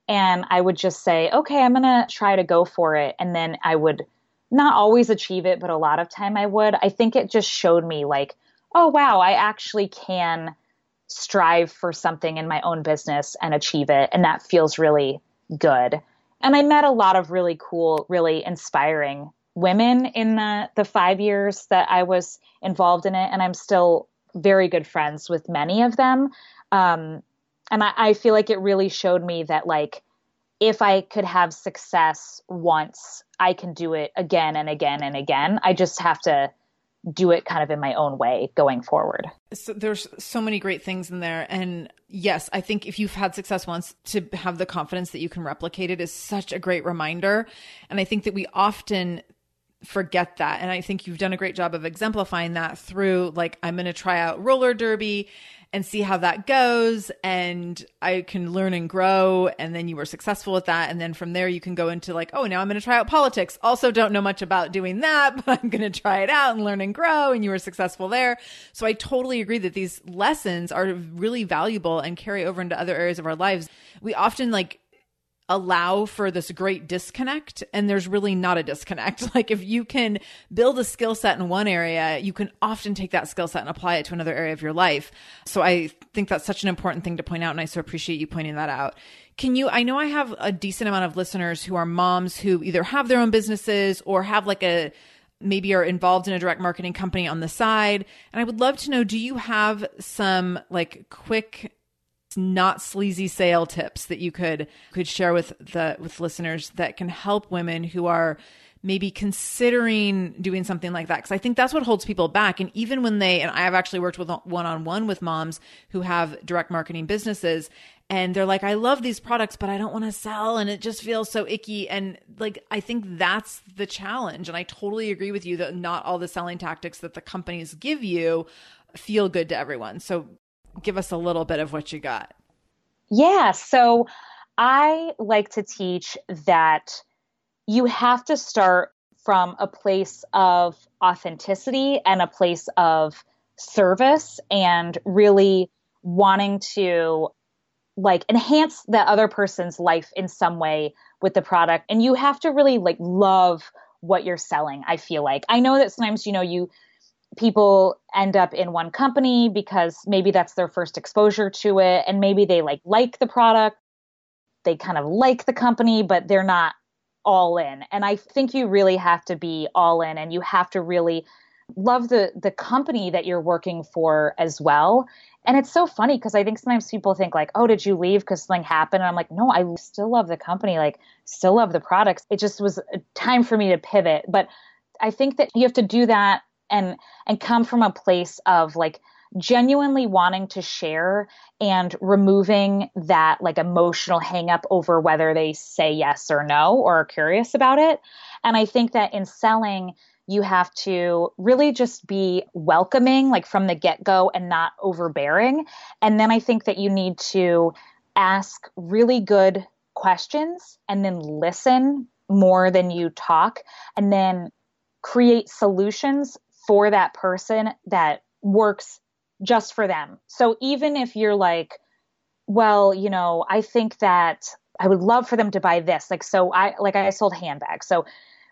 And I would just say, okay, I'm going to try to go for it. And then I would not always achieve it, but a lot of time I would. I think it just showed me, like, oh, wow, I actually can strive for something in my own business and achieve it. And that feels really good. And I met a lot of really cool, really inspiring women in the the five years that I was involved in it, and I'm still very good friends with many of them. Um, and I, I feel like it really showed me that like if I could have success once, I can do it again and again and again. I just have to do it kind of in my own way going forward. So there's so many great things in there. And yes, I think if you've had success once to have the confidence that you can replicate it is such a great reminder. And I think that we often forget that. And I think you've done a great job of exemplifying that through like, I'm going to try out roller derby and see how that goes. And I can learn and grow. And then you were successful with that. And then from there, you can go into like, oh, now I'm going to try out politics. Also, don't know much about doing that, but I'm going to try it out and learn and grow. And you were successful there. So I totally agree that these lessons are really valuable and carry over into other areas of our lives. We often like allow for this great disconnect and there's really not a disconnect. Like if you can build a skill set in one area, you can often take that skill set and apply it to another area of your life. So I think that's such an important thing to point out and I so appreciate you pointing that out. Can you I know I have a decent amount of listeners who are moms who either have their own businesses or have like a maybe are involved in a direct marketing company on the side. And I would love to know do you have some like quick not sleazy sale tips that you could could share with the with listeners that can help women who are maybe considering doing something like that. Because i think that's what holds people back. And even when they and i have actually worked with one-on-one with moms who have direct marketing businesses and they're like i love these products but i don't want to sell and it just feels so icky. And like i think that's the challenge. And i totally agree with you that not all the selling tactics that the companies give you feel good to everyone. So give us a little bit of what you got. Yeah. So I like to teach that you have to start from a place of authenticity and a place of service and really wanting to like enhance the other person's life in some way with the product and you have to really like love what you're selling i feel like i know that sometimes you know you people end up in one company because maybe that's their first exposure to it and maybe they like like the product. They kind of like the company but they're not all in. And i think you really have to be all in and you have to really love the the company that you're working for as well. And it's so funny because i think sometimes people think like oh did you leave because something happened? And i'm like no i still love the company like still love the products. It just was time for me to pivot. But i think that you have to do that and and come from a place of like genuinely wanting to share and removing that like emotional hangup over whether they say yes or no or are curious about it. And I think that in selling, you have to really just be welcoming, like from the get go, and not overbearing. And then I think that you need to ask really good questions and then listen more than you talk, and then create solutions for that person that works just for them. So even if you're like, well, you know, I think that I would love for them to buy this. Like, so I, like I sold handbags. So,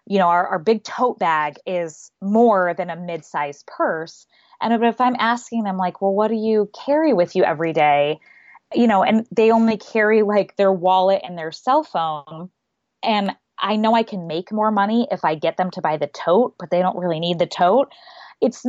you know, our, our big tote bag is more than a mid-sized purse. And if I'm asking them like, well, what do you carry with you every day? You know, and they only carry like their wallet and their cell phone. And I know I can make more money if I get them to buy the tote, but they don't really need the tote. It's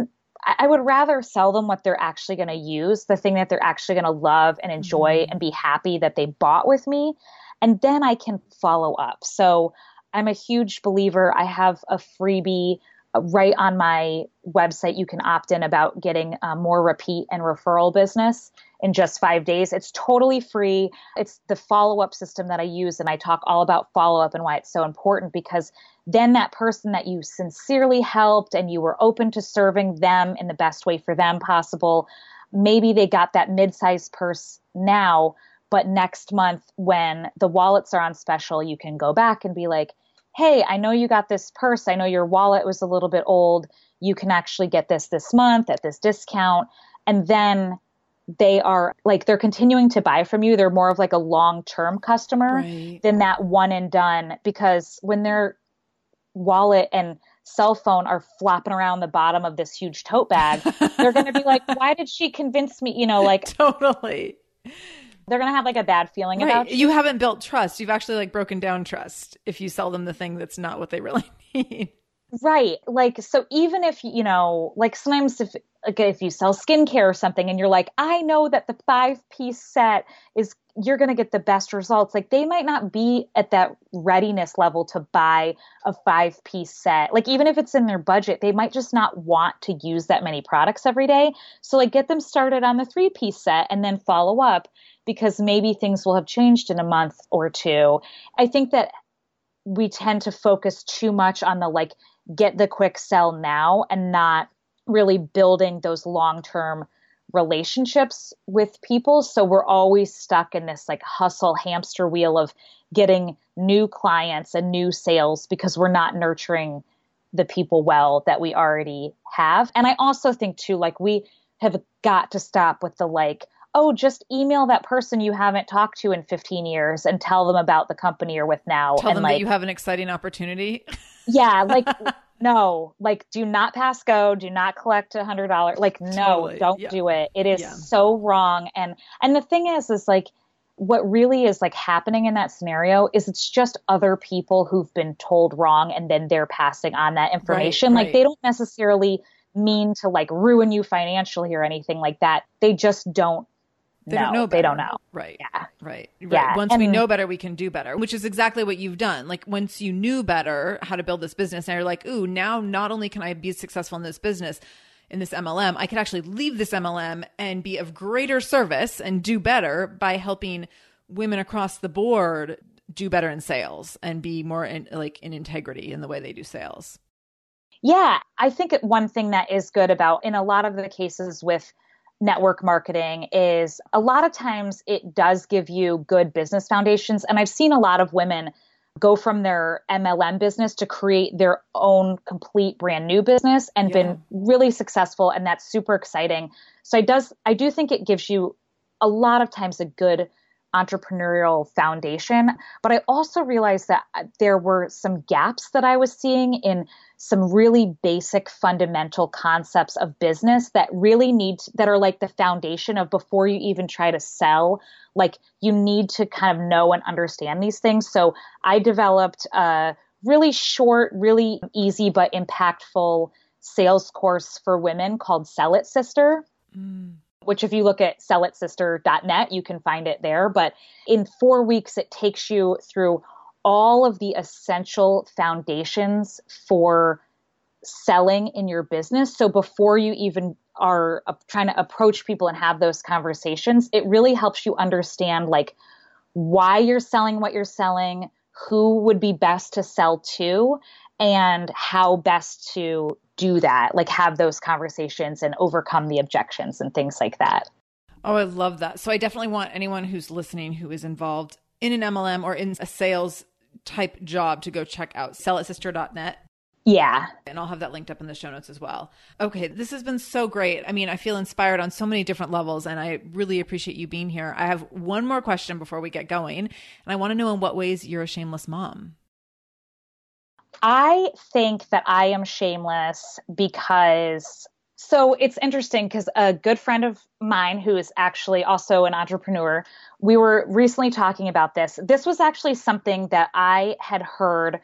I would rather sell them what they're actually going to use, the thing that they're actually going to love and enjoy mm-hmm. and be happy that they bought with me. And then I can follow up. So I'm a huge believer. I have a freebie right on my website. You can opt in about getting uh, more repeat and referral business in just five days. It's totally free. It's the follow up system that I use, and I talk all about follow up and why it's so important because then that person that you sincerely helped and you were open to serving them in the best way for them possible, maybe they got that mid sized purse now. But next month, when the wallets are on special, you can go back and be like, hey, I know you got this purse. I know your wallet was a little bit old. You can actually get this this month at this discount. And then they are like they're continuing to buy from you. They're more of like a long term customer right. than that one and done because when their wallet and cell phone are flopping around the bottom of this huge tote bag, they're going to be like, why did she convince me? You know, like totally. They're going to have like a bad feeling right. about you. You haven't built trust. You've actually like broken down trust if you sell them the thing that's not what they really need. Right. Like, so even if, you know, like sometimes if, like if you sell skincare or something and you're like, I know that the five piece set is, you're going to get the best results. Like they might not be at that readiness level to buy a five piece set. Like even if it's in their budget, they might just not want to use that many products every day. So like get them started on the three piece set and then follow up because maybe things will have changed in a month or two. I think that we tend to focus too much on the like get the quick sell now and not really building those long-term relationships with people. So we're always stuck in this like hustle hamster wheel of getting new clients and new sales because we're not nurturing the people well that we already have. And I also think too, like we have got to stop with the like, oh, just email that person you haven't talked to in 15 years and tell them about the company you're with now. Tell and them like, that you have an exciting opportunity. yeah, like no, like do not pass go, do not collect a hundred dollars. Like no, Totally, don't yeah. do it. It is Yeah. so wrong. And and the thing is, is like what really is like happening in that scenario is it's just other people who've been told wrong and then they're passing on that information. right. Like they don't necessarily mean to like ruin you financially or anything like that. They just don't They know. don't know. They don't know. Right. Yeah. Right. Right. Yeah, Once we know better, we can do better, which is exactly what you've done. Like once you knew better how to build this business, and you're like, ooh, now not only can I be successful in this business, in this MLM, I can actually leave this MLM and be of greater service and do better by helping women across the board do better in sales and be more in like in integrity in the way they do sales. Yeah, I think one thing that is good about in a lot of the cases with network marketing is a lot of times it does give you good business foundations. And I've seen a lot of women go from their MLM business to create their own complete brand new business and Yeah. been really successful. And that's super exciting. So I does I do think it gives you a lot of times a good entrepreneurial foundation. But I also realized that uh, there were some gaps that I was seeing in some really basic fundamental concepts of business that really need that are like the foundation of before you even try to sell like you need to kind of know and understand these things so i developed a really short really easy but impactful sales course for women called sell it sister which if you look at sellitsister.net you can find it there but in 4 weeks it takes you through all of the essential foundations for selling in your business. So before you even are trying to approach people and have those conversations, it really helps you understand like why you're selling what you're selling, who would be best to sell to, and how best to do that, like have those conversations and overcome the objections and things like that. Oh, I love that. So I definitely want anyone who's listening who is involved in an MLM or in a sales type job to go check out sellitsister.net. Yeah. And I'll have that linked up in the show notes as well. Okay, this has been so great. I mean, I feel inspired on so many different levels, and I really appreciate you being here. I have one more question before we get going, and I want to know in what ways you're a shameless mom. I think that I am shameless because so it's interesting because a good friend of mine who is actually also an entrepreneur, we were recently talking about this. This was actually something that I had heard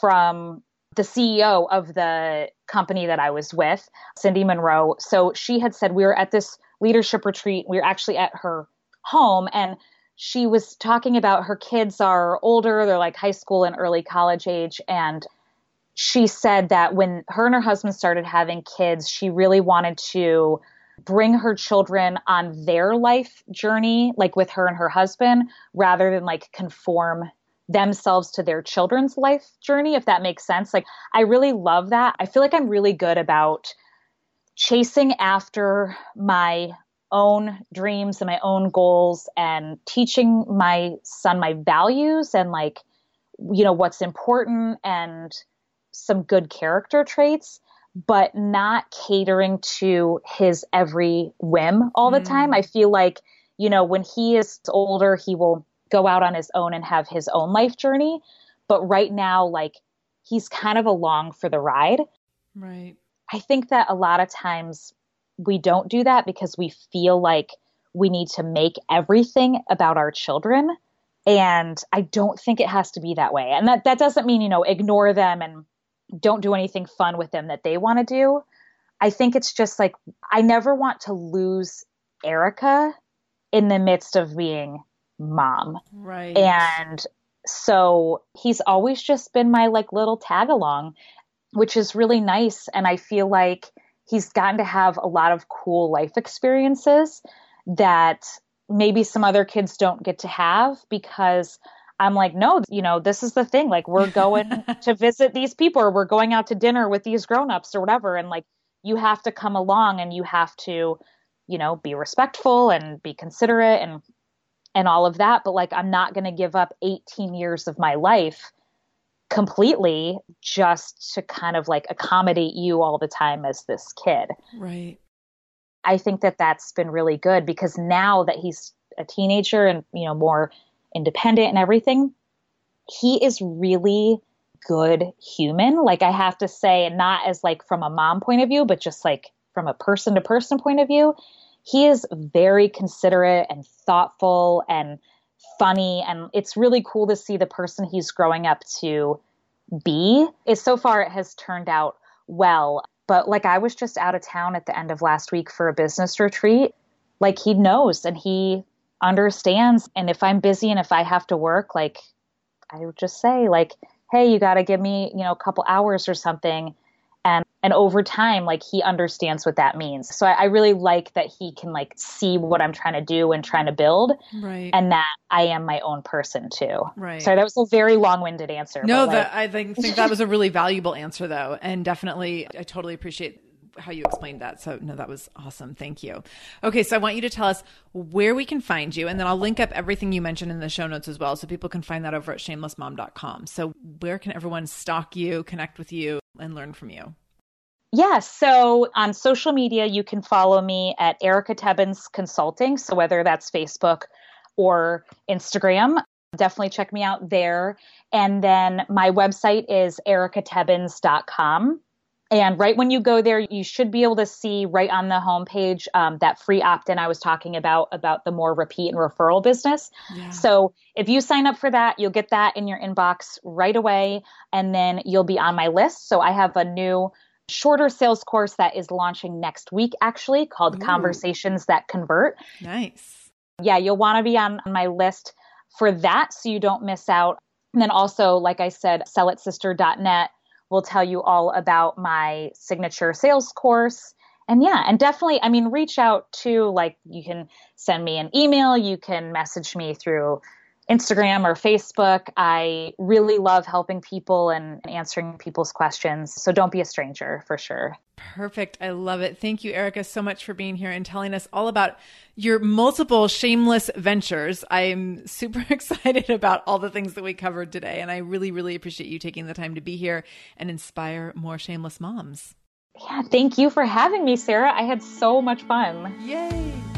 from the CEO of the company that I was with, Cindy Monroe. So she had said we were at this leadership retreat. We were actually at her home and she was talking about her kids are older, they're like high school and early college age and she said that when her and her husband started having kids, she really wanted to bring her children on their life journey, like with her and her husband, rather than like conform themselves to their children's life journey, if that makes sense. Like, I really love that. I feel like I'm really good about chasing after my own dreams and my own goals and teaching my son my values and like, you know, what's important and some good character traits, but not catering to his every whim all the Mm. time. I feel like, you know, when he is older, he will go out on his own and have his own life journey. But right now, like, he's kind of along for the ride. Right. I think that a lot of times we don't do that because we feel like we need to make everything about our children. And I don't think it has to be that way. And that, that doesn't mean, you know, ignore them and don't do anything fun with them that they want to do. I think it's just like, I never want to lose Erika in the midst of being mom. Right. And so he's always just been my like little tag along, which is really nice. And I feel like he's gotten to have a lot of cool life experiences that maybe some other kids don't get to have because I'm like, no, you know, this is the thing. Like, we're going to visit these people or we're going out to dinner with these grown-ups or whatever. And like, you have to come along and you have to, you know, be respectful and be considerate and and all of that. But like, I'm not going to give up 18 years of my life completely just to kind of like accommodate you all the time as this kid. Right. I think that that's been really good because now that he's a teenager and, you know, more independent and everything, he is really good human. Like I have to say, not as like from a mom point of view, but just like from a person to person point of view, he is very considerate and thoughtful and funny. And it's really cool to see the person he's growing up to be. Is so far it has turned out well. But like I was just out of town at the end of last week for a business retreat. Like he knows and he understands. And if I'm busy and if I have to work, like I would just say, like, hey, you got to give me, you know, a couple hours or something. And, and over time, like he understands what that means. So I, I really like that he can like see what I'm trying to do and trying to build. Right. And that I am my own person too. Right. Sorry, that was a very long winded answer. No, but, like, that, I think, think that was a really valuable answer, though. And definitely, I totally appreciate how you explained that. So, no, that was awesome. Thank you. Okay, so I want you to tell us where we can find you, and then I'll link up everything you mentioned in the show notes as well, so people can find that over at shamelessmom.com. So, where can everyone stalk you, connect with you, and learn from you? Yeah, so on social media, you can follow me at Erika Tebbens Consulting. So whether that's Facebook or Instagram, definitely check me out there. And then my website is erikatebbens.com. And right when you go there, you should be able to see right on the homepage um, that free opt in I was talking about, about the more repeat and referral business. Yeah. So if you sign up for that, you'll get that in your inbox right away. And then you'll be on my list. So I have a new shorter sales course that is launching next week, actually, called Ooh. Conversations That Convert. Nice. Yeah, you'll want to be on, on my list for that so you don't miss out. And then also, like I said, sellitsister.net will tell you all about my signature sales course. And yeah, and definitely, I mean, reach out to like you can send me an email, you can message me through Instagram or Facebook. I really love helping people and answering people's questions. So don't be a stranger for sure. Perfect. I love it. Thank you, Erika, so much for being here and telling us all about your multiple shameless ventures. I'm super excited about all the things that we covered today. And I really, really appreciate you taking the time to be here and inspire more shameless moms. Yeah, thank you for having me, Sarah. I had so much fun. Yay.